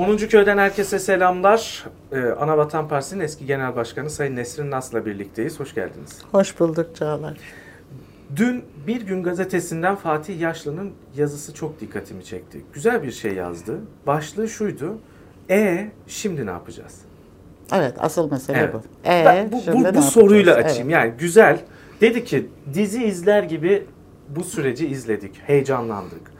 10. Köy'den herkese selamlar. Ee, Anavatan Partisi'nin eski genel başkanı Sayın Nesrin Nas'la birlikteyiz. Hoş geldiniz. Hoş bulduk Çağlar. Dün Bir Gün gazetesinden Fatih Yaşlı'nın yazısı çok dikkatimi çekti. Güzel bir şey yazdı. Başlığı şuydu. E şimdi ne yapacağız? Evet asıl mesele Evet. bu. E, Ben bu, bu, bu soruyla yapacağız? açayım. Evet. Yani güzel. Dedi ki dizi izler gibi bu süreci izledik. Heyecanlandık.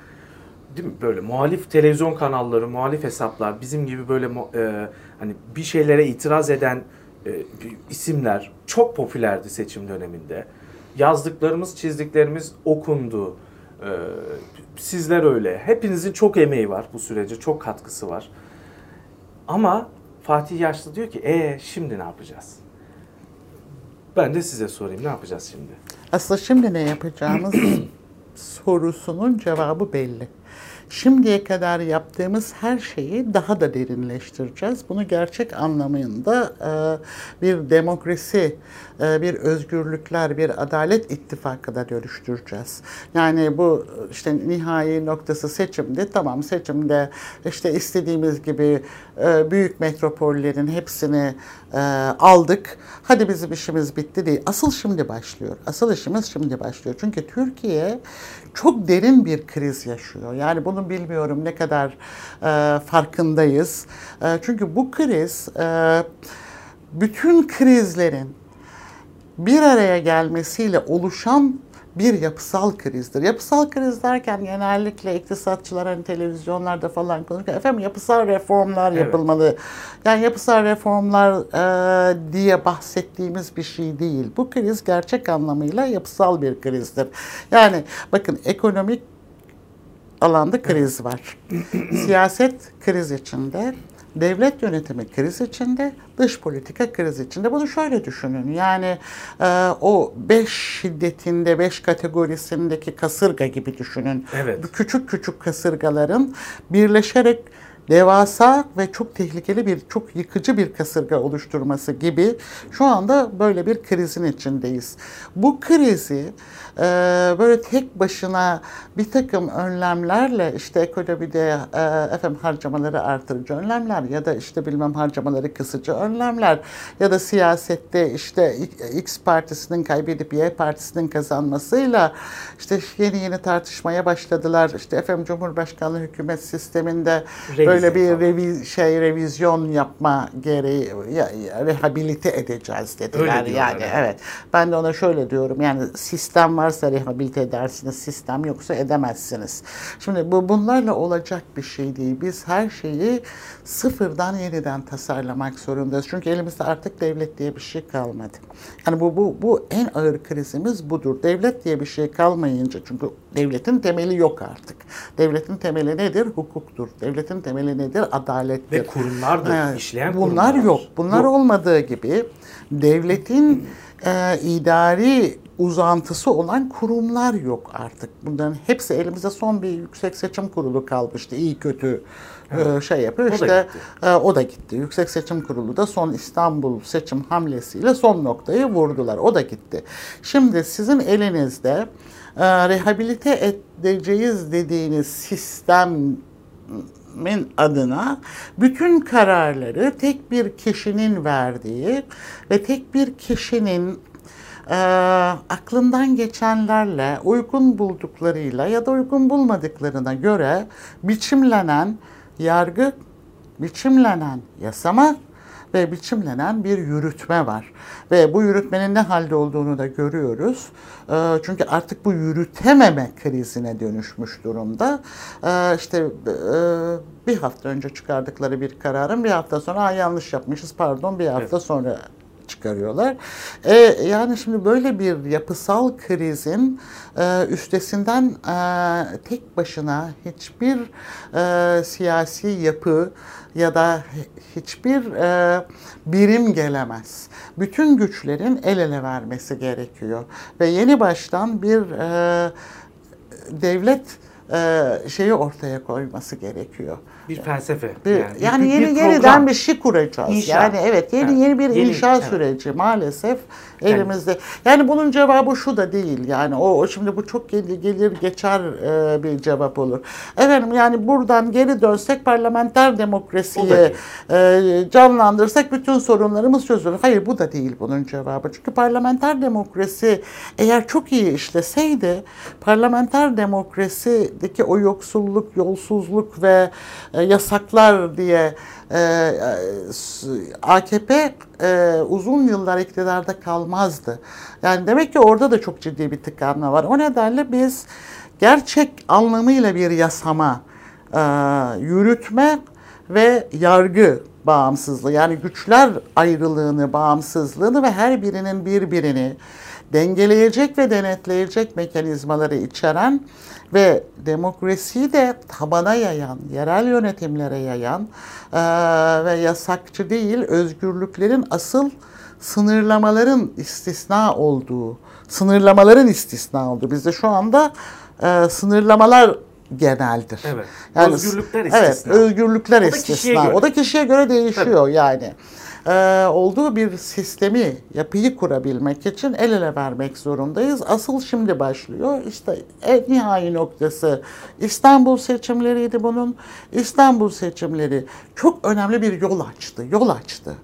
Değil mi? Böyle muhalif televizyon kanalları, muhalif hesaplar, bizim gibi böyle e, hani bir şeylere itiraz eden e, isimler çok popülerdi seçim döneminde. Yazdıklarımız, çizdiklerimiz okundu. E, sizler öyle. Hepinizin çok emeği var bu sürece, çok katkısı var. Ama Fatih Yaşlı diyor ki, e şimdi ne yapacağız? Ben de size sorayım, ne yapacağız şimdi? Aslında şimdi ne yapacağımız sorusunun cevabı belli. Şimdiye kadar yaptığımız her şeyi daha da derinleştireceğiz. Bunu gerçek anlamında e, bir demokrasi, e, bir özgürlükler, bir adalet ittifakına dönüştüreceğiz. Yani bu işte nihai noktası seçimdi. Tamam seçimde işte istediğimiz gibi e, büyük metropollerin hepsini aldık. Hadi bizim işimiz bitti değil. Asıl şimdi başlıyor. Asıl işimiz şimdi başlıyor. Çünkü Türkiye çok derin bir kriz yaşıyor. Yani bunu bilmiyorum ne kadar e, farkındayız. E, çünkü bu kriz e, bütün krizlerin bir araya gelmesiyle oluşan bir yapısal krizdir. Yapısal kriz derken genellikle iktisatçılar hani televizyonlarda falan konuşuyor. Efendim yapısal reformlar Evet. yapılmalı. Yani yapısal reformlar e, diye bahsettiğimiz bir şey değil. Bu kriz gerçek anlamıyla yapısal bir krizdir. Yani bakın ekonomik alanda kriz var. Siyaset kriz içinde, devlet yönetimi kriz içinde, dış politika kriz içinde. Bunu şöyle düşünün. Yani e, o beş şiddetinde, beş kategorisindeki kasırga gibi düşünün. Evet. Küçük küçük kasırgaların birleşerek devasa ve çok tehlikeli bir, çok yıkıcı bir kasırga oluşturması gibi şu anda böyle bir krizin içindeyiz. Bu krizi e, böyle tek başına bir takım önlemlerle işte ekonomide e, efendim harcamaları artırıcı önlemler ya da işte bilmem harcamaları kısıcı önlemler ya da siyasette işte X partisinin kaybedip Y partisinin kazanmasıyla işte yeni yeni tartışmaya başladılar. İşte efendim Cumhurbaşkanlığı hükümet sisteminde Revize böyle bir revi, şey revizyon yapma gereği ya, ya, rehabilite edeceğiz dediler Öyle yani evet. Ben de ona şöyle diyorum yani sistem varsa rehabilite edersiniz, sistem yoksa edemezsiniz. Şimdi bu bunlarla olacak bir şey değil. Biz her şeyi sıfırdan yeniden tasarlamak zorundayız. Çünkü elimizde artık devlet diye bir şey kalmadı. Yani bu bu bu en ağır krizimiz budur. Devlet diye bir şey kalmayınca çünkü devletin temeli yok artık. Devletin temeli nedir? Hukuktur. Devletin temeli nedir? Adalettir. Ve kurumlardır, Ha, işleyen Bunlar kurumlar. yok. Bunlar Yok. olmadığı gibi devletin e, idari uzantısı olan kurumlar yok artık. Bunların hepsi elimizde son bir yüksek seçim kurulu kalmıştı. İyi kötü e, şey yapıyor. O da işte gitti. e, o da gitti. Yüksek Seçim Kurulu da son İstanbul seçim hamlesiyle son noktayı vurdular. O da gitti. Şimdi sizin elinizde e, rehabilite edeceğiz dediğiniz sistem min adına bütün kararları tek bir kişinin verdiği ve tek bir kişinin e, aklından geçenlerle, uygun bulduklarıyla ya da uygun bulmadıklarına göre biçimlenen yargı, biçimlenen yasama ve biçimlenen bir yürütme var. Ve bu yürütmenin ne halde olduğunu da görüyoruz. Ee, Çünkü artık bu yürütememe krizine dönüşmüş durumda. Ee, İşte e, bir hafta önce çıkardıkları bir kararın bir hafta sonra "Aa, yanlış yapmışız pardon bir hafta sonra çıkarıyorlar. E, yani şimdi böyle bir yapısal krizin e, üstesinden e, tek başına hiçbir e, siyasi yapı ya da hiçbir e, birim gelemez. Bütün güçlerin el ele vermesi gerekiyor ve yeni baştan bir e, devlet e, şeyi ortaya koyması gerekiyor. Bir felsefe. Bir- yani, yani, bir- yeni bir yeniden program. bir şey kuracağız. İnşa. Yani evet yeni Evet. yeni bir Yeni- inşa evet. süreci maalesef elimizde. Yani bunun cevabı şu da değil. Yani o, o şimdi bu çok gelir, gelir geçer e, bir cevap olur. Efendim yani buradan geri dönsek parlamenter değil. e, canlandırsak bütün sorunlarımız çözülür. Hayır bu da değil bunun cevabı. Çünkü parlamenter demokrasi eğer çok iyi işleseydi parlamenter demokrasideki o yoksulluk, yolsuzluk ve e, yasaklar diye e, e, AKP e, uzun yıllar iktidarda kalmazdı. Yani demek ki orada da çok ciddi bir tıkanma var. O nedenle biz gerçek anlamıyla bir yasama, e, yürütme ve yargı bağımsızlığı yani güçler ayrılığını, bağımsızlığını ve her birinin birbirini dengeleyecek ve denetleyecek mekanizmaları içeren ve demokrasiyi de tabana yayan, yerel yönetimlere yayan eee, ve yasakçı değil, özgürlüklerin asıl sınırlamaların istisna olduğu, sınırlamaların istisna olduğu. Bizde şu anda eee, sınırlamalar geneldir. Evet. Özgürlükler Evet, istisna. özgürlükler O da istisna. göre. O da kişiye göre değişiyor yani. Ee, olduğu bir sistemi, yapıyı kurabilmek için el ele vermek zorundayız. Asıl şimdi başlıyor. İşte en nihai noktası İstanbul seçimleriydi bunun. İstanbul seçimleri çok önemli bir yol açtı, yol açtı.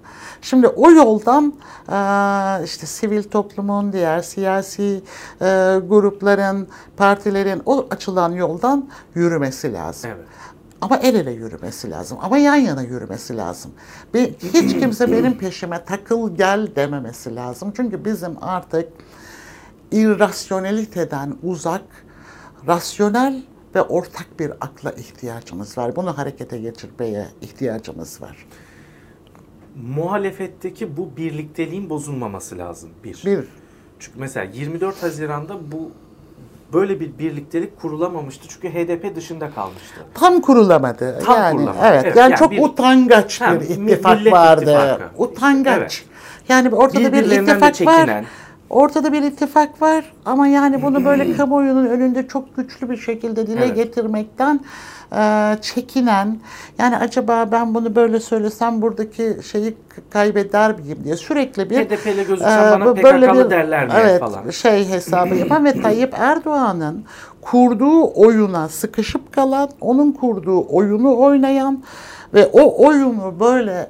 Şimdi o yoldan eee, işte sivil toplumun, diğer siyasi eee, grupların, partilerin o açılan yoldan yürümesi lazım. Evet. Ama el ele yürümesi lazım. Ama yan yana yürümesi lazım. Bir, hiç kimse benim peşime takıl gel dememesi lazım. Çünkü bizim artık irrasyoneliteden uzak, rasyonel ve ortak bir akla ihtiyacımız var. Bunu harekete geçirmeye ihtiyacımız var. Muhalefetteki bu birlikteliğin bozulmaması lazım. Bir. Bir, Çünkü mesela 24 Haziran'da bu böyle bir birliktelik kurulamamıştı. Çünkü HDP dışında kalmıştı. tam kurulamadı. Tam yani kurulamadı. evet, Evet, yani, yani çok bir- utangaç Ha, bir mi- ittifak vardı. İttifakı. Utangaç. Evet. Yani ortada bir ittifak var. Ortada bir ittifak var ama yani bunu böyle kamuoyunun önünde çok güçlü bir şekilde dile Evet. getirmekten e, çekinen yani acaba ben bunu böyle söylesem buradaki şeyi kaybeder miyim diye sürekli bir HDP'li gözüksen e, bana PKK'lı derler mi evet, falan. şey hesabı yapan ve Tayyip Erdoğan'ın kurduğu oyuna sıkışıp kalan, onun kurduğu oyunu oynayan ve o oyunu böyle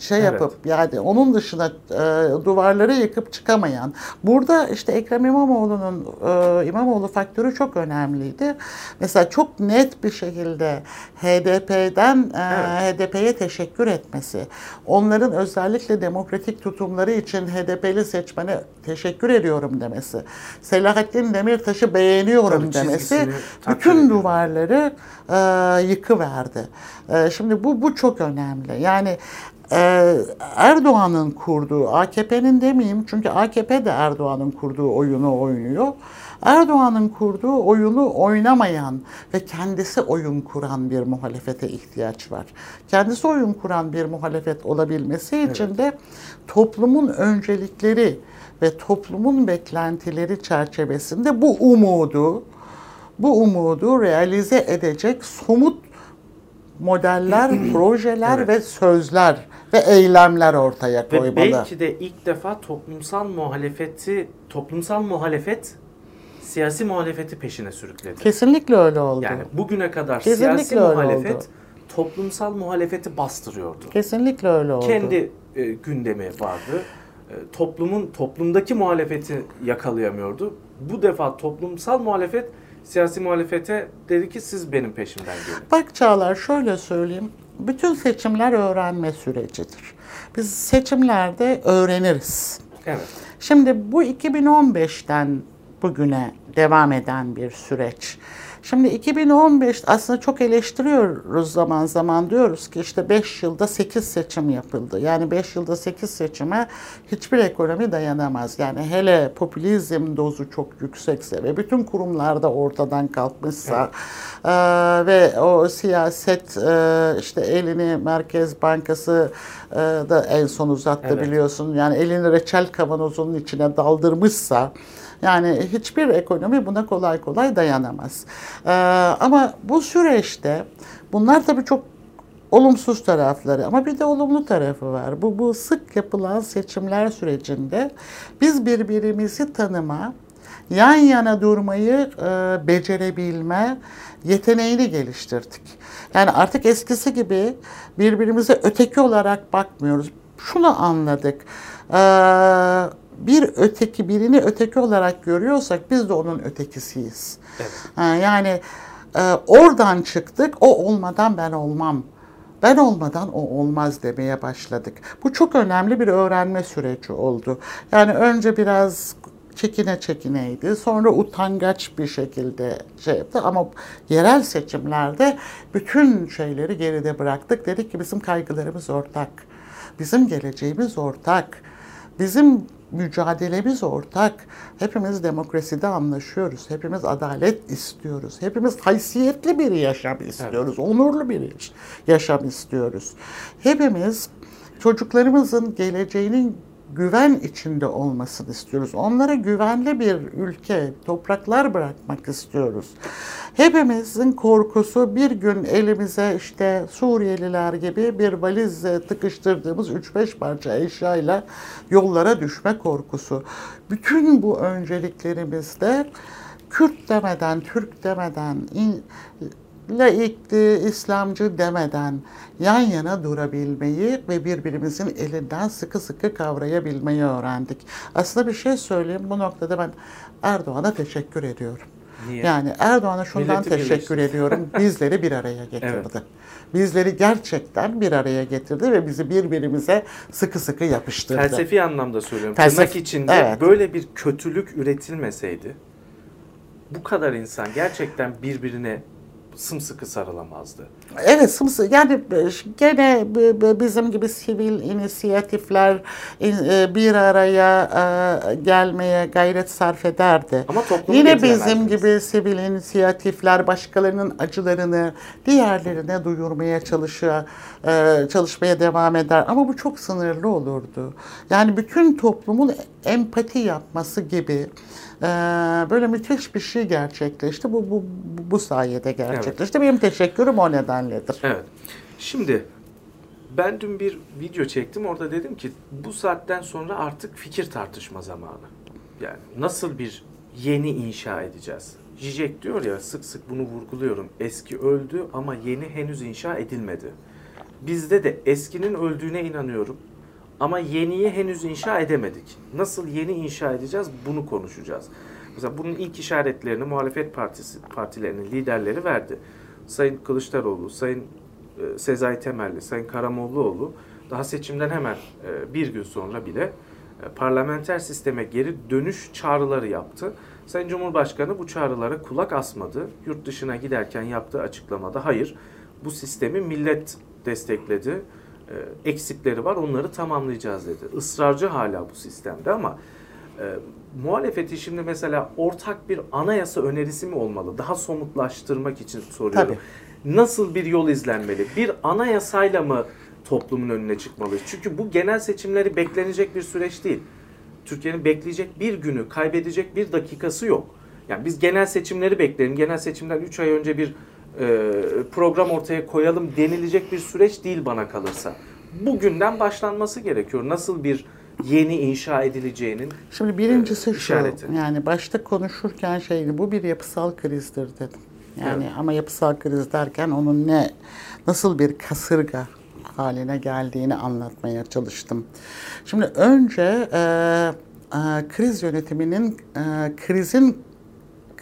şey Evet. yapıp yani onun dışına e, duvarları yıkıp çıkamayan. Burada işte Ekrem İmamoğlu'nun e, İmamoğlu faktörü çok önemliydi. Mesela çok net bir şekilde HDP'den e, HDP'ye teşekkür etmesi, onların özellikle demokratik tutumları için HDP'li seçmene teşekkür ediyorum demesi, Selahattin Demirtaş'ı beğeniyorum Tabii demesi bütün ediyorum. duvarları e, yıkıverdi. E, şimdi bu bu çok önemli. Yani e, Erdoğan'ın kurduğu, AKP'nin demeyeyim çünkü AKP de Erdoğan'ın kurduğu oyunu oynuyor. Erdoğan'ın kurduğu oyunu oynamayan ve kendisi oyun kuran bir muhalefete ihtiyaç var. Kendisi oyun kuran bir muhalefet olabilmesi için de toplumun öncelikleri ve toplumun beklentileri çerçevesinde bu umudu bu umudu realize edecek somut modeller, projeler Evet. ve sözler ve eylemler ortaya Ve koymalı. belki de ilk defa toplumsal muhalefeti, toplumsal muhalefet siyasi muhalefeti peşine sürükledi. Kesinlikle öyle oldu. Yani bugüne kadar Kesinlikle siyasi muhalefet oldu. toplumsal muhalefeti bastırıyordu. Kesinlikle öyle oldu. Kendi e, gündemi vardı. E, toplumun toplumdaki muhalefeti yakalayamıyordu. Bu defa toplumsal muhalefet siyasi muhalefete dedi ki siz benim peşimden gelin. Bak Çağlar şöyle söyleyeyim. Bütün seçimler öğrenme sürecidir. Biz seçimlerde öğreniriz. Evet. Şimdi bu 2015'ten bugüne devam eden bir süreç. Şimdi 2015 aslında çok eleştiriyoruz zaman zaman diyoruz ki işte 5 yılda 8 seçim yapıldı. Yani 5 yılda 8 seçime hiçbir ekonomi dayanamaz. Yani hele popülizm dozu çok yüksekse ve bütün kurumlarda ortadan kalkmışsa eee, ve o siyaset eee, işte elini Merkez Bankası eee, da en son uzattı Evet. biliyorsun. Yani elini reçel kavanozunun içine daldırmışsa Yani hiçbir ekonomi buna kolay kolay dayanamaz. Ee, ama bu süreçte bunlar tabii çok olumsuz tarafları ama bir de olumlu tarafı var. Bu bu sık yapılan seçimler sürecinde biz birbirimizi tanıma, yan yana durmayı e, becerebilme yeteneğini geliştirdik. Yani artık eskisi gibi birbirimize öteki olarak bakmıyoruz. Şunu anladık. E, bir öteki birini öteki olarak görüyorsak biz de onun ötekisiyiz. Evet. Yani e, oradan çıktık. O olmadan ben olmam. Ben olmadan o olmaz demeye başladık. Bu çok önemli bir öğrenme süreci oldu. Yani önce biraz çekine çekineydi. Sonra utangaç bir şekilde şey yaptı ama yerel seçimlerde bütün şeyleri geride bıraktık. Dedik ki bizim kaygılarımız ortak. Bizim geleceğimiz ortak. Bizim mücadelemiz ortak. Hepimiz demokraside anlaşıyoruz. Hepimiz adalet istiyoruz. Hepimiz haysiyetli bir yaşam istiyoruz. Onurlu bir yaşam istiyoruz. Hepimiz çocuklarımızın geleceğinin güven içinde olmasını istiyoruz. Onlara güvenli bir ülke, topraklar bırakmak istiyoruz. Hepimizin korkusu bir gün elimize işte Suriyeliler gibi bir valizle tıkıştırdığımız 3-5 parça eşyayla yollara düşme korkusu. Bütün bu önceliklerimizde Kürt demeden, Türk demeden, laikti, İslamcı demeden yan yana durabilmeyi ve birbirimizin elinden sıkı sıkı kavrayabilmeyi öğrendik. Aslında bir şey söyleyeyim bu noktada ben Erdoğan'a teşekkür ediyorum. Niye? Yani Erdoğan'a şundan Milleti teşekkür birleştirdi. ediyorum. Bizleri bir araya getirdi. Evet. Bizleri gerçekten bir araya getirdi ve bizi birbirimize sıkı sıkı yapıştırdı. Felsefi anlamda söylüyorum. Felsefi- Tırnak içinde evet. böyle bir kötülük üretilmeseydi bu kadar insan gerçekten birbirine sımsıkı sarılamazdı. Evet, sımsı yani gene b- b- bizim gibi sivil inisiyatifler in- e, bir araya e, gelmeye gayret sarf ederdi. Ama Yine bizim gibi sivil inisiyatifler başkalarının acılarını diğerlerine duyurmaya çalışıyor, e, çalışmaya devam eder. Ama bu çok sınırlı olurdu. Yani bütün toplumun empati yapması gibi e, böyle müthiş bir şey gerçekleşti. Bu bu bu sayede gerçekleşti. Benim teşekkürüm o nedenledir. Evet. Şimdi ben dün bir video çektim. Orada dedim ki bu saatten sonra artık fikir tartışma zamanı. Yani nasıl bir yeni inşa edeceğiz? Zizek diyor ya sık sık bunu vurguluyorum. Eski öldü ama yeni henüz inşa edilmedi. Bizde de eskinin öldüğüne inanıyorum. Ama yeniyi henüz inşa edemedik. Nasıl yeni inşa edeceğiz bunu konuşacağız. Mesela bunun ilk işaretlerini muhalefet partisi partilerinin liderleri verdi. Sayın Kılıçdaroğlu, Sayın e, Sezai Temelli, Sayın Karamollaoğlu daha seçimden hemen e, bir gün sonra bile e, parlamenter sisteme geri dönüş çağrıları yaptı. Sayın Cumhurbaşkanı bu çağrılara kulak asmadı. Yurt dışına giderken yaptığı açıklamada hayır bu sistemi millet destekledi. Eksikleri var onları tamamlayacağız dedi. Israrcı hala bu sistemde ama e, muhalefeti şimdi mesela ortak bir anayasa önerisi mi olmalı? Daha somutlaştırmak için soruyorum. Tabii. Nasıl bir yol izlenmeli? Bir anayasayla mı toplumun önüne çıkmalıyız? Çünkü bu genel seçimleri beklenecek bir süreç değil. Türkiye'nin bekleyecek bir günü, kaybedecek bir dakikası yok. Yani biz genel seçimleri bekleyelim. Genel seçimden 3 ay önce bir e, program ortaya koyalım denilecek bir süreç değil bana kalırsa. Bugünden başlanması gerekiyor. Nasıl bir yeni inşa edileceğinin Şimdi birincisi e, şu, işareti. yani başta konuşurken şeydi, bu bir yapısal krizdir dedim. Yani Evet. ama yapısal kriz derken onun ne, nasıl bir kasırga haline geldiğini anlatmaya çalıştım. Şimdi önce e, e, kriz yönetiminin, e, krizin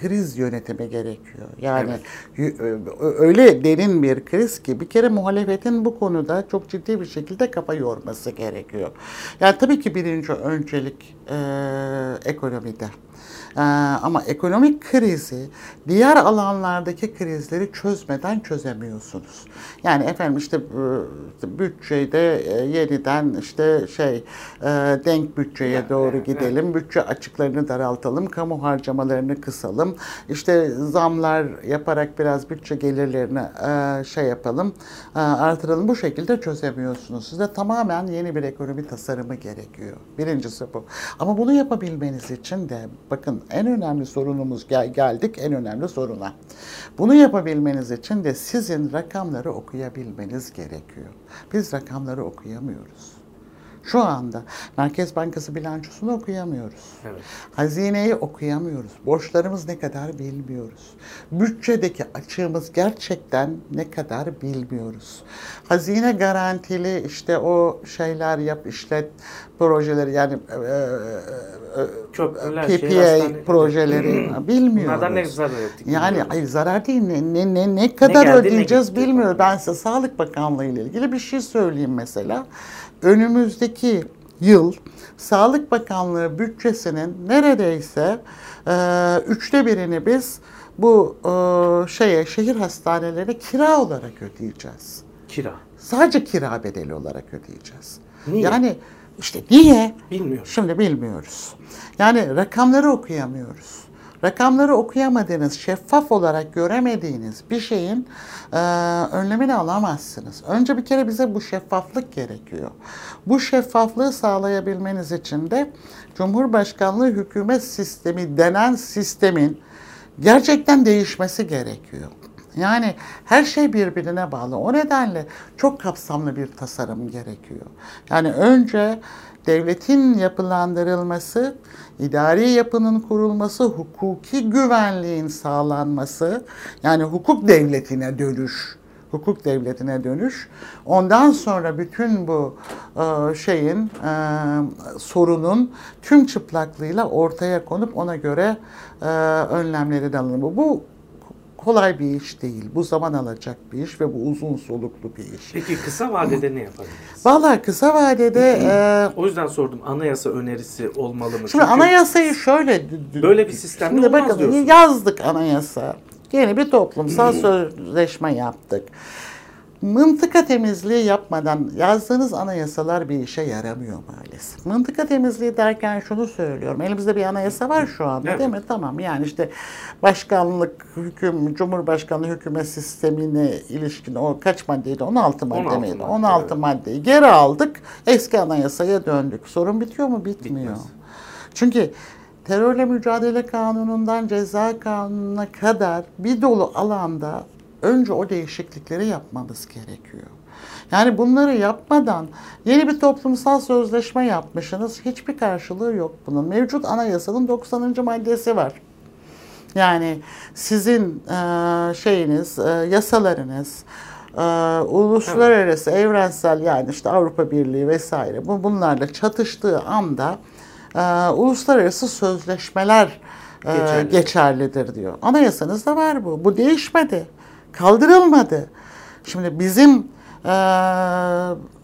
kriz yönetimi gerekiyor. Yani y- ö- öyle derin bir kriz ki bir kere muhalefetin bu konuda çok ciddi bir şekilde kafa yorması gerekiyor. Yani tabii ki birinci öncelik e, ekonomide. E, ama ekonomik krizi diğer alanlardaki krizleri çözmeden çözemiyorsunuz. Yani efendim işte e, bütçede e, yeniden işte şey e, denk bütçeye doğru gidelim, bütçe açıklarını daraltalım, kamu harcamalarını kısalım, işte zamlar yaparak biraz bütçe gelirlerini şey yapalım, artıralım. Bu şekilde çözemiyorsunuz. Size tamamen yeni bir ekonomi tasarımı gerekiyor. Birincisi bu. Ama bunu yapabilmeniz için de bakın En önemli sorunumuz gel- geldik en önemli soruna. Bunu yapabilmeniz için de sizin rakamları okuyabilmeniz gerekiyor. Biz rakamları okuyamıyoruz. Şu anda Merkez Bankası bilançosunu okuyamıyoruz. Evet. Hazineyi okuyamıyoruz. Borçlarımız ne kadar bilmiyoruz. Bütçedeki açığımız gerçekten ne kadar bilmiyoruz. Hazine garantili işte o şeyler yap işlet projeleri yani e, e, e, Köprüler, PPA hastane- projeleri bilmiyoruz. Bunlardan ne zarar ettik Yani hayır zarar değil ne ne ne, ne kadar geldi, ne ödeyeceğiz gitti? bilmiyoruz. Ben size Sağlık Bakanlığı ile ilgili bir şey söyleyeyim mesela. Önümüzdeki yıl Sağlık Bakanlığı bütçesinin neredeyse e, üçte birini biz bu e, şeye şehir hastanelerine kira olarak ödeyeceğiz. Kira. Sadece kira bedeli olarak ödeyeceğiz. Niye? Yani işte niye? Bilmiyorum. Şimdi bilmiyoruz. Yani rakamları okuyamıyoruz. Rakamları okuyamadığınız, şeffaf olarak göremediğiniz bir şeyin e, önlemini alamazsınız. Önce bir kere bize bu şeffaflık gerekiyor. Bu şeffaflığı sağlayabilmeniz için de Cumhurbaşkanlığı hükümet sistemi denen sistemin gerçekten değişmesi gerekiyor. Yani her şey birbirine bağlı. O nedenle çok kapsamlı bir tasarım gerekiyor. Yani önce devletin yapılandırılması, idari yapının kurulması, hukuki güvenliğin sağlanması, yani hukuk devletine dönüş, hukuk devletine dönüş. Ondan sonra bütün bu e, şeyin e, sorunun tüm çıplaklığıyla ortaya konup ona göre e, önlemlerin alınması. Bu kolay bir iş değil. Bu zaman alacak bir iş ve bu uzun soluklu bir iş. Peki kısa vadede ne yapabiliriz? Vallahi kısa vadede e, O yüzden sordum anayasa önerisi olmalı mı? şimdi Çünkü anayasayı şöyle Böyle bir sistemde şimdi olmaz bakın diyorsunuz. yazdık anayasa. Yeni bir toplumsal sözleşme yaptık. Mıntıka temizliği yapmadan yazdığınız anayasalar bir işe yaramıyor maalesef. Mıntıka temizliği derken şunu söylüyorum. Elimizde bir anayasa var şu anda Evet. değil mi? Tamam yani işte başkanlık, hüküm, cumhurbaşkanlığı hükümet sistemine ilişkin o kaç maddeydi? 16 madde 16 miydi? madde, 16 evet. maddeyi geri aldık. Eski anayasaya döndük. Sorun bitiyor mu? Bitmiyor. Bitmez. Çünkü terörle mücadele kanunundan ceza kanununa kadar bir dolu alanda önce o değişiklikleri yapmamız gerekiyor. Yani bunları yapmadan yeni bir toplumsal sözleşme yapmışsınız. Hiçbir karşılığı yok bunun. Mevcut anayasanın 90. maddesi var. Yani sizin e, şeyiniz, e, yasalarınız, e, uluslararası, evrensel yani işte Avrupa Birliği vesaire bu bunlarla çatıştığı anda e, uluslararası sözleşmeler e, Geçerli. geçerlidir diyor. Anayasanızda var bu. Bu değişmedi. Kaldırılmadı. Şimdi bizim e,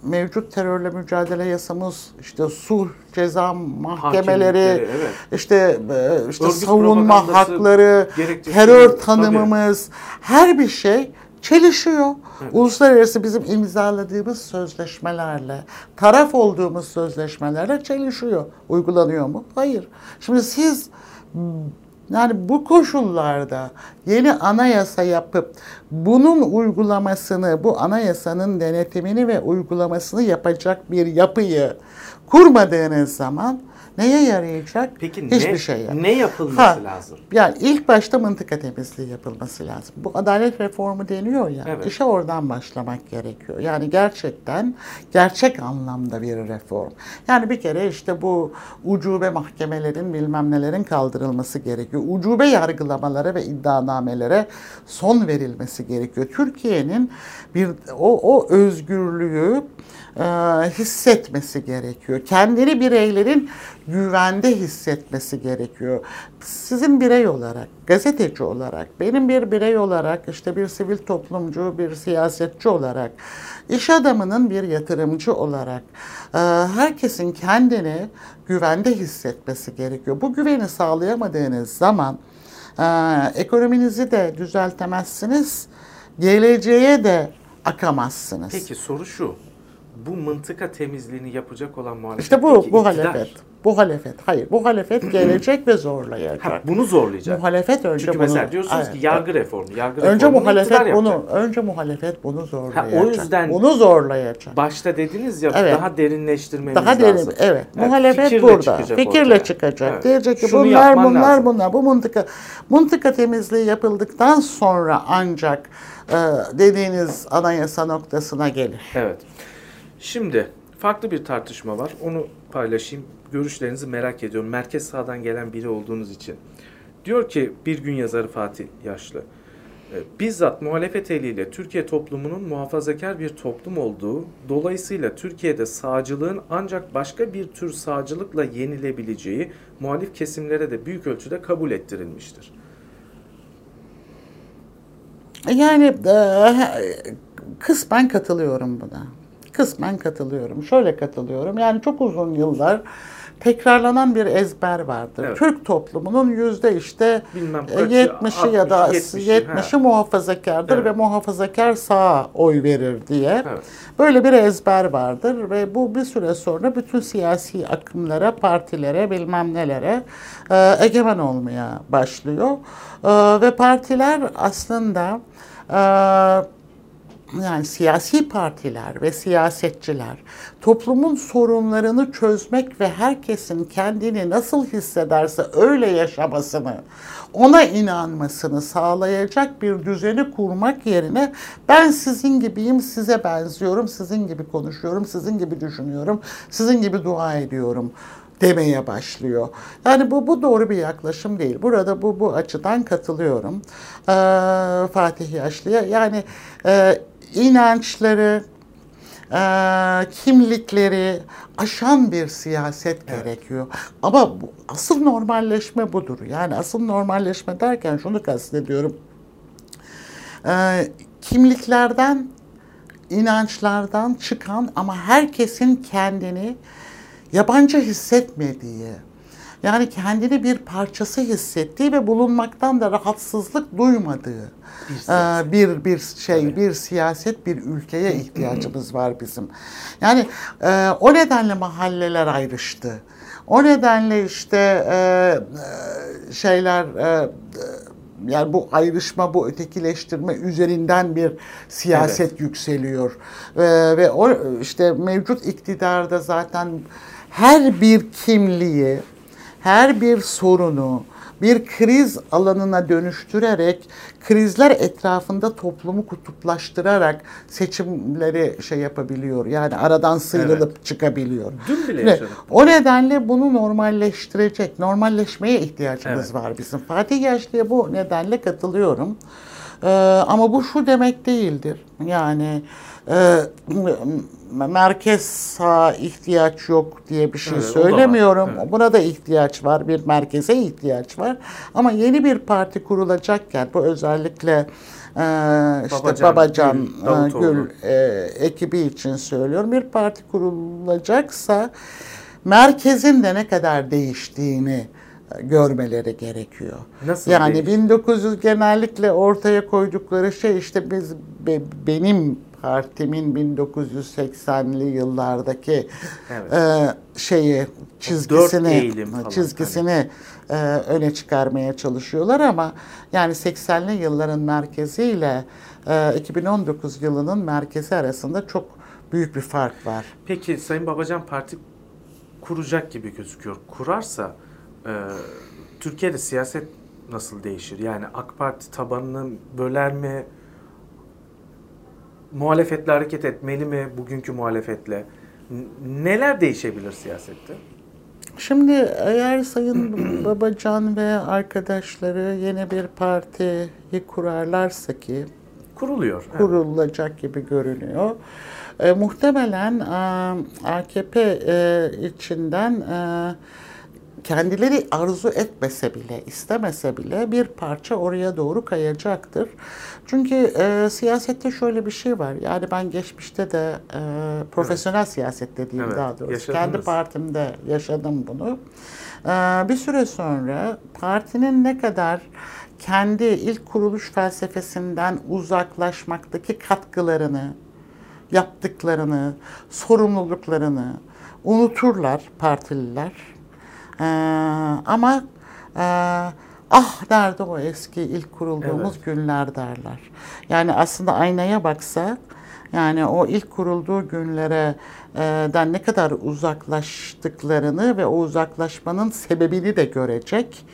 mevcut terörle mücadele yasamız, işte sulh, ceza mahkemeleri, evet. işte e, işte Örgüt savunma hakları, terör tabii. tanımımız, her bir şey çelişiyor. Uluslararası bizim imzaladığımız sözleşmelerle, taraf olduğumuz sözleşmelerle çelişiyor. Uygulanıyor mu? Hayır. Şimdi siz yani bu koşullarda yeni anayasa yapıp bunun uygulamasını, bu anayasanın denetimini ve uygulamasını yapacak bir yapıyı kurmadığınız zaman neye yarayacak? Peki Hiçbir ne, şey ne yapılması Ha, lazım? Yani ilk başta mıntıka temizliği yapılması lazım. Bu adalet reformu deniyor ya. Evet. İşe oradan başlamak gerekiyor. Yani gerçekten gerçek anlamda bir reform. Yani bir kere işte bu ucube mahkemelerin bilmem nelerin kaldırılması gerekiyor. Ucube yargılamalara ve iddianamelere son verilmesi gerekiyor. Türkiye'nin bir o, o özgürlüğü e, hissetmesi gerekiyor. Kendini bireylerin güvende hissetmesi gerekiyor. Sizin birey olarak, gazeteci olarak, benim bir birey olarak, işte bir sivil toplumcu, bir siyasetçi olarak, iş adamının bir yatırımcı olarak e, herkesin kendini güvende hissetmesi gerekiyor. Bu güveni sağlayamadığınız zaman e, ekonominizi de düzeltemezsiniz, geleceğe de akamazsınız. Peki soru şu. Bu mıntıka temizliğini yapacak olan muhalefet. İşte bu bu halefet. Bu halefet. Hayır, bu halefet gelecek ve zorlayacak. Ha, bunu zorlayacak. Muhalefet önce Çünkü bunu mesela diyorsunuz Evet. ki yargı reformu, yargı önce reformunu muhalefet bunu yapacak. önce muhalefet bunu zorlayacak. o yüzden- bunu zorlayacak. Başta dediniz ya Evet. daha derinleştirmemiz Daha lazım. derin, evet. Yani Muhalefet fikirle burada. çıkacak Fikirle ortaya. çıkacak. Evet. Diyecek ki Şunu bunlar bunlar lazım. bunlar. Bu mıntıka mıntıka temizliği yapıldıktan sonra ancak e, dediğiniz anayasa noktasına gelir. Evet. Şimdi farklı bir tartışma var. Onu paylaşayım. Görüşlerinizi merak ediyorum. Merkez sağdan gelen biri olduğunuz için. Diyor ki bir gün yazarı Fatih Yaşlı. e, Bizzat muhalefet eliyle Türkiye toplumunun muhafazakar bir toplum olduğu, dolayısıyla Türkiye'de sağcılığın ancak başka bir tür sağcılıkla yenilebileceği muhalif kesimlere de büyük ölçüde kabul ettirilmiştir. Yani e, kısmen katılıyorum buna. Kısmen katılıyorum. Şöyle katılıyorum. Yani çok uzun yıllar tekrarlanan bir ezber vardır. Evet. Türk toplumunun yüzde işte Bilmem e, 70'i ya da 60'ı, 70'i 70'i, muhafazakardır Evet. ve muhafazakar sağa oy verir diye. Evet. Böyle bir ezber vardır ve bu bir süre sonra bütün siyasi akımlara, partilere, bilmem nelere e, egemen olmaya başlıyor. E, ve partiler aslında e, yani siyasi partiler ve siyasetçiler toplumun sorunlarını çözmek ve herkesin kendini nasıl hissederse öyle yaşamasını, ona inanmasını sağlayacak bir düzeni kurmak yerine ben sizin gibiyim, size benziyorum, sizin gibi konuşuyorum, sizin gibi düşünüyorum, sizin gibi dua ediyorum demeye başlıyor. Yani bu bu doğru bir yaklaşım değil. Burada bu bu açıdan katılıyorum ee, Fatih Yaşlı'ya. Yani e, inançları, e, kimlikleri aşan bir siyaset gerekiyor. Ama bu, asıl normalleşme budur. Yani asıl normalleşme derken şunu kastediyorum. Ee, kimliklerden, inançlardan çıkan ama herkesin kendini yabancı hissetmediği, yani kendini bir parçası hissettiği ve bulunmaktan da rahatsızlık duymadığı Bir bir siyaset. bir, bir şey, bir siyaset, bir ülkeye ihtiyacımız var bizim. Yani e, o nedenle mahalleler ayrıştı. O nedenle işte e, e, şeyler e, e, yani bu ayrışma, bu ötekileştirme üzerinden bir siyaset yükseliyor. Ve, ve o işte mevcut iktidarda zaten her bir kimliği, her bir sorunu bir kriz alanına dönüştürerek krizler etrafında toplumu kutuplaştırarak seçimleri şey yapabiliyor. Yani aradan sıyrılıp çıkabiliyor. Dün bile yaşadık. o nedenle bunu normalleştirecek, normalleşmeye ihtiyacımız var bizim. Fatih Yaşlı'ya bu nedenle katılıyorum. Ee, ama bu şu demek değildir. Yani e, merkez sağ ihtiyaç yok diye bir şey Evet, o da var. söylemiyorum. Evet. Buna da ihtiyaç var. Bir merkeze ihtiyaç var. Ama yeni bir parti kurulacakken bu özellikle e, işte Babacan, Babacan, Gül, e. Gül e, ekibi için söylüyorum. Bir parti kurulacaksa merkezin de ne kadar değiştiğini görmeleri gerekiyor. Nasıl yani değişti? 1900 genellikle ortaya koydukları şey işte biz be- benim partimin 1980'li yıllardaki Evet. e, şeyi çizgisini çizgisini e, öne çıkarmaya çalışıyorlar ama yani 80'li yılların merkeziyle e, 2019 yılının merkezi arasında çok büyük bir fark var. Peki Sayın Babacan parti kuracak gibi gözüküyor. Kurarsa e, Türkiye'de siyaset nasıl değişir? Yani AK Parti tabanını böler mi? Muhalefetle hareket etmeli mi bugünkü muhalefetle? Neler değişebilir siyasette? Şimdi eğer Sayın Babacan ve arkadaşları yeni bir partiyi kurarlarsa ki Kuruluyor. evet. kurulacak gibi görünüyor. E, muhtemelen e, AKP e, içinden e, kendileri arzu etmese bile, istemese bile bir parça oraya doğru kayacaktır. Çünkü e, siyasette şöyle bir şey var. Yani ben geçmişte de e, profesyonel siyasette diyeyim Evet, daha doğrusu. yaşadınız. Kendi partimde yaşadım bunu. E, bir süre sonra partinin ne kadar kendi ilk kuruluş felsefesinden uzaklaşmaktaki katkılarını yaptıklarını, sorumluluklarını unuturlar partililer. Ee, ama e, ah nerede o eski ilk kurulduğumuz Evet. günler derler. Yani aslında aynaya baksak yani o ilk kurulduğu günlere e, den ne kadar uzaklaştıklarını ve o uzaklaşmanın sebebini de görecek.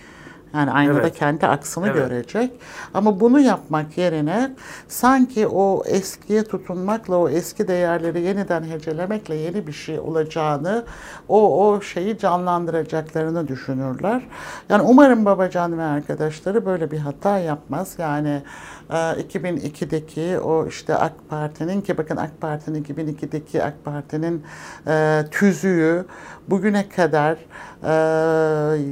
Yani aynada Evet. kendi aksını Evet. görecek. Ama bunu yapmak yerine sanki o eskiye tutunmakla, o eski değerleri yeniden hecelemekle yeni bir şey olacağını, o o şeyi canlandıracaklarını düşünürler. Yani umarım Babacan ve arkadaşları böyle bir hata yapmaz. Yani 2002'deki o işte AK Parti'nin ki bakın AK Parti'nin 2002'deki AK Parti'nin e, tüzüğü bugüne kadar e,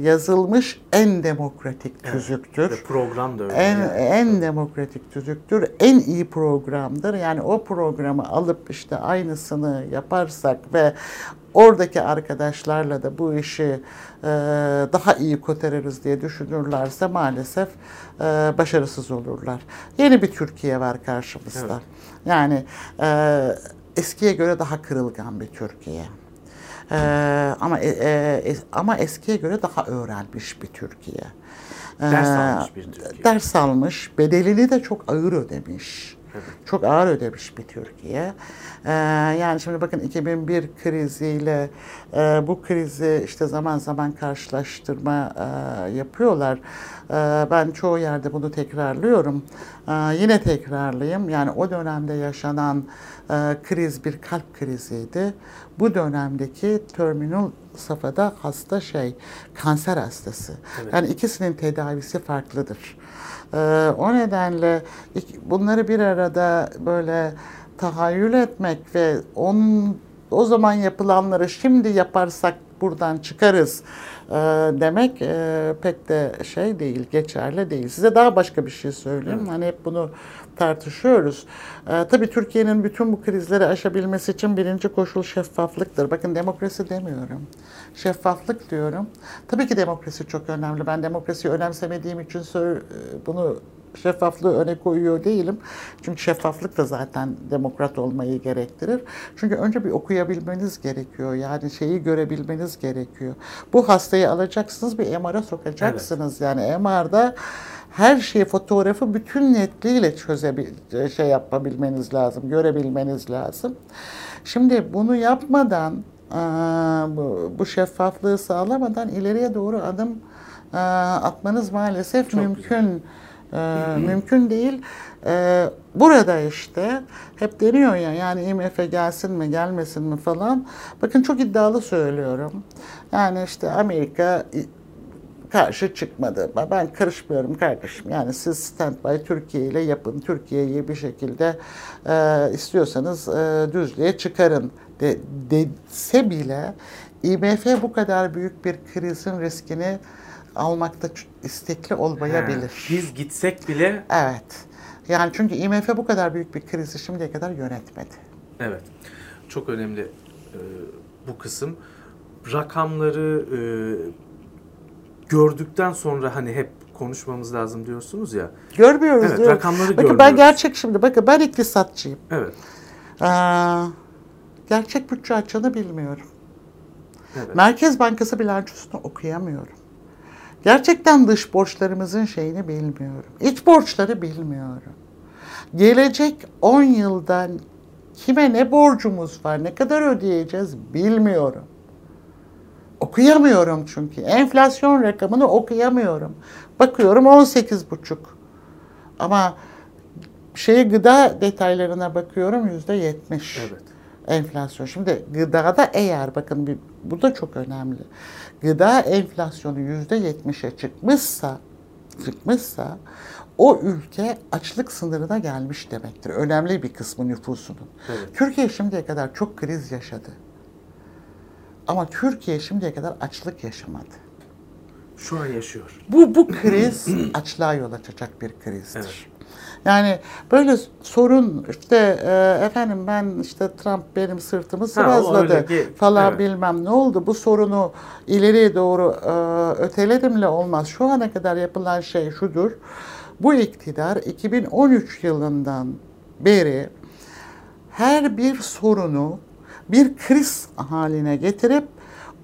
yazılmış en demokratik tüzüktür. Ve program da öyle. En, yani. en demokratik tüzüktür. En iyi programdır. Yani o programı alıp işte aynısını yaparsak ve oradaki arkadaşlarla da bu işi e, daha iyi kotarırız diye düşünürlerse maalesef e, başarısız olurlar. Yeni bir Türkiye var karşımızda. Evet. Yani e, eskiye göre daha kırılgan bir Türkiye. Ee, ama e, e, ama eskiye göre daha öğrenmiş bir Türkiye. Ders Ee, almış bir Türkiye. Ders almış, bedelini de çok ağır ödemiş. Çok ağır ödemiş bir Türkiye. Ee, yani şimdi bakın 2001 kriziyle e, bu krizi işte zaman zaman karşılaştırma e, yapıyorlar. E, ben çoğu yerde bunu tekrarlıyorum. E, yine tekrarlayayım. Yani o dönemde yaşanan e, kriz bir kalp kriziydi. Bu dönemdeki terminal safhada hasta şey kanser hastası. Evet. Yani ikisinin tedavisi farklıdır. Ee, o nedenle bunları bir arada böyle tahayyül etmek ve onun o zaman yapılanları şimdi yaparsak buradan çıkarız e, demek e, pek de şey değil, geçerli değil. Size daha başka bir şey söyleyeyim. Hani hep bunu tartışıyoruz. E, tabii Türkiye'nin bütün bu krizleri aşabilmesi için birinci koşul şeffaflıktır. Bakın demokrasi demiyorum. Şeffaflık diyorum. Tabii ki demokrasi çok önemli. Ben demokrasiyi önemsemediğim için sö- bunu şeffaflığı öne koyuyor değilim. Çünkü şeffaflık da zaten demokrat olmayı gerektirir. Çünkü önce bir okuyabilmeniz gerekiyor. Yani şeyi görebilmeniz gerekiyor. Bu hastayı alacaksınız bir MR'a sokacaksınız. Yani MR'da her şeyi fotoğrafı bütün netliğiyle çözebil şey yapabilmeniz lazım, görebilmeniz lazım. Şimdi bunu yapmadan eee, bu, şeffaflığı sağlamadan ileriye doğru adım eee, atmanız maalesef Çok mümkün eee, mümkün değil. Burada işte hep deniyor ya yani IMF gelsin mi gelmesin mi falan. Bakın çok iddialı söylüyorum. Yani işte Amerika karşı çıkmadı. Ben karışmıyorum kardeşim. Yani siz standby Türkiye ile yapın. Türkiye'yi bir şekilde e, istiyorsanız e, düzlüğe çıkarın de, dese bile IMF bu kadar büyük bir krizin riskini almakta istekli olmayabilir. Ha, Biz gitsek bile Evet. Yani çünkü IMF bu kadar büyük bir krizi şimdiye kadar yönetmedi. Evet. Çok önemli e, bu kısım. Rakamları e, gördükten sonra hani hep konuşmamız lazım diyorsunuz ya. Görmüyoruz Evet, diyorum. rakamları Bakın ben görmüyoruz. gerçek şimdi bakın ben iktisatçıyım. Evet. Aa, gerçek bütçe açığını bilmiyorum. Evet. Merkez Bankası bilançosunu okuyamıyorum. Gerçekten dış borçlarımızın şeyini bilmiyorum. İç borçları bilmiyorum. Gelecek 10 yıldan kime ne borcumuz var, ne kadar ödeyeceğiz bilmiyorum. Okuyamıyorum çünkü. Enflasyon rakamını okuyamıyorum. Bakıyorum 18,5. Ama şeye gıda detaylarına bakıyorum yüzde yetmiş Evet. enflasyon. Şimdi gıdada eğer bakın bir, bu da çok önemli. Gıda enflasyonu yüzde yetmişe çıkmışsa çıkmışsa o ülke açlık sınırına gelmiş demektir. Önemli bir kısmı nüfusunun. Evet. Türkiye şimdiye kadar çok kriz yaşadı. Ama Türkiye şimdiye kadar açlık yaşamadı. Şu an yaşıyor. Bu bu kriz açlığa yol açacak bir krizdir. Evet. Yani böyle sorun işte e, efendim ben işte Trump benim sırtımı sıvazladı falan evet. bilmem ne oldu. Bu sorunu ileriye doğru e, öteledimle olmaz. Şu ana kadar yapılan şey şudur. Bu iktidar 2013 yılından beri her bir sorunu bir kriz haline getirip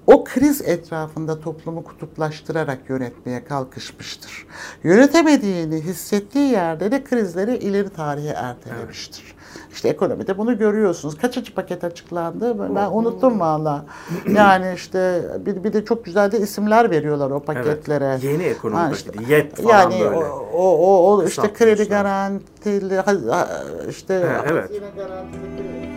o kriz etrafında toplumu kutuplaştırarak yönetmeye kalkışmıştır. Yönetemediğini hissettiği yerde de krizleri ileri tarihe ertelemiştir. İşte ekonomide bunu görüyorsunuz. Kaçıncı paket açıklandı? Ben, unuttum valla. Yani işte bir, bir de çok güzel de isimler veriyorlar o paketlere. Evet. Yeni ekonomi Ha paketi, YEP falan yani böyle. o, o, o, o işte kredi garantili işte Ha, evet. hazine garantili